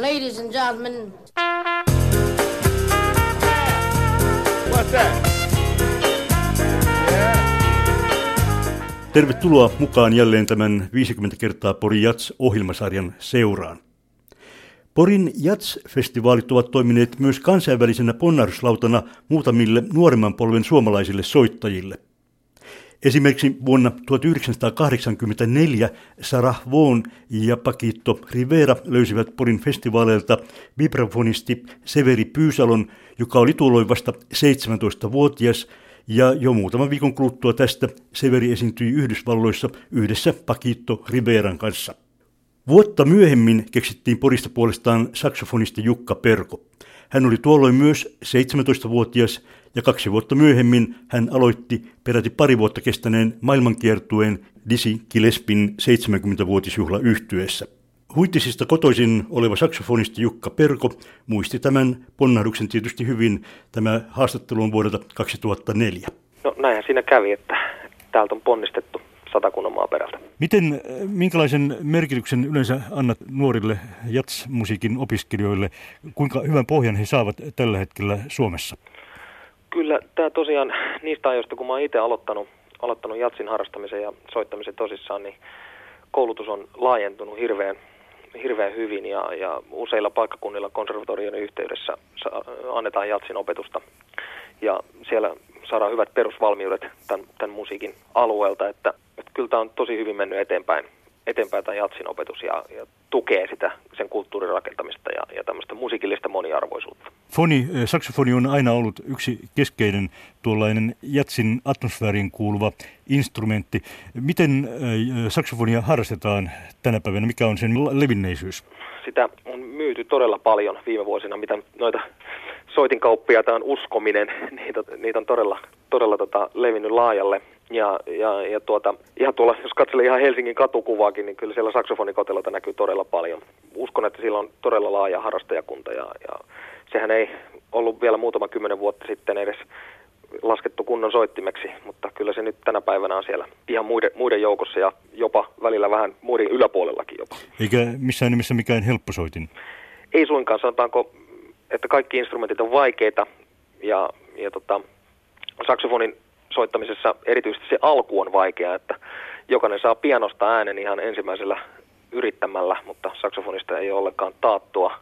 Ladies and gentlemen. What's that? Tervetuloa mukaan jälleen tämän 50 kertaa Pori Jats-ohjelmasarjan seuraan. Porin Jats-festivaalit ovat toimineet myös kansainvälisenä ponnahduslautana muutamille nuoremman polven suomalaisille soittajille. Esimerkiksi vuonna 1984 Sarah Vaughan ja Pakito Rivera löysivät Porin festivaaleilta vibrafonisti Severi Pyysalon, joka oli tuolloin vasta 17-vuotias, ja jo muutaman viikon kuluttua tästä Severi esiintyi Yhdysvalloissa yhdessä Pakito Riveran kanssa. Vuotta myöhemmin keksittiin Porista puolestaan saksofonisti Jukka Perko. Hän oli tuolloin myös 17-vuotias ja kaksi vuotta myöhemmin hän aloitti peräti pari vuotta kestäneen maailmankiertueen Disi Kilespin 70-vuotisjuhla yhtyessä. Huittisista kotoisin oleva saksofonisti Jukka Perko muisti tämän ponnahduksen tietysti hyvin. Tämä haastattelu on vuodelta 2004. No näinhän siinä kävi, että täältä on ponnistettu satakunnan maaperältä. Miten, minkälaisen merkityksen yleensä annat nuorille jatsmusiikin opiskelijoille? Kuinka hyvän pohjan he saavat tällä hetkellä Suomessa? Kyllä tämä tosiaan niistä ajoista, kun mä oon itse aloittanut, aloittanut jatsin harrastamisen ja soittamisen tosissaan, niin koulutus on laajentunut hirveän, hirveän hyvin ja, ja useilla paikkakunnilla konservatorion yhteydessä annetaan jatsin opetusta. Ja siellä saadaan hyvät perusvalmiudet tämän, tämän musiikin alueelta, että kyllä tämä on tosi hyvin mennyt eteenpäin, eteenpäin tämä jatsin opetus ja, ja tukee sitä sen kulttuurin rakentamista ja, ja tämmöistä musiikillista moniarvoisuutta. Foni, saksofoni on aina ollut yksi keskeinen tuollainen jatsin atmosfääriin kuuluva instrumentti. Miten saksofonia harrastetaan tänä päivänä? Mikä on sen levinneisyys? Sitä on myyty todella paljon viime vuosina, mitä noita soitinkauppiaita on uskominen. Niitä, niitä on todella, todella tota, levinnyt laajalle. Ja, ja, ja tuota, ihan tuolla, jos katselee ihan Helsingin katukuvaakin, niin kyllä siellä saksofonikoteloita näkyy todella paljon. Uskon, että sillä on todella laaja harrastajakunta ja, ja sehän ei ollut vielä muutama kymmenen vuotta sitten edes laskettu kunnon soittimeksi, mutta kyllä se nyt tänä päivänä on siellä ihan muiden, muiden joukossa ja jopa välillä vähän muiden yläpuolellakin jopa. Eikä missään nimessä mikään helpposoitin? Ei suinkaan, sanotaanko, että kaikki instrumentit on vaikeita ja, ja tota, saksofonin soittamisessa erityisesti se alku on vaikea, että jokainen saa pianosta äänen ihan ensimmäisellä yrittämällä, mutta saksofonista ei ole ollenkaan taattua,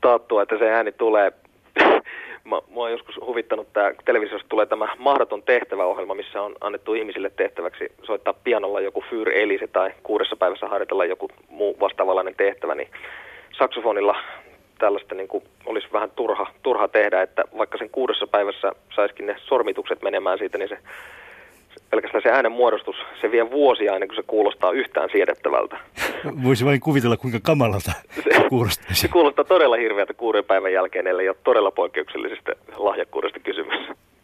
taattua että se ääni tulee. Mä, mua on joskus huvittanut tämä, televisiossa tulee tämä mahdoton tehtäväohjelma, missä on annettu ihmisille tehtäväksi soittaa pianolla joku Fyr Elise tai kuudessa päivässä harjoitella joku muu vastaavallainen tehtävä, niin saksofonilla tällaista niin kuin olisi vähän turha, turha tehdä, että vaikka sen kuudessa päivässä saisikin ne sormitukset menemään siitä, niin se pelkästään se äänen muodostus, se vie vuosia ennen kuin se kuulostaa yhtään siedettävältä. Voisi vain kuvitella, kuinka kamalalta se kuulostaa. Se kuulostaa todella hirveältä kuuden päivän jälkeen, ellei ole todella poikkeuksellisesta lahjakkuudesta kysymys.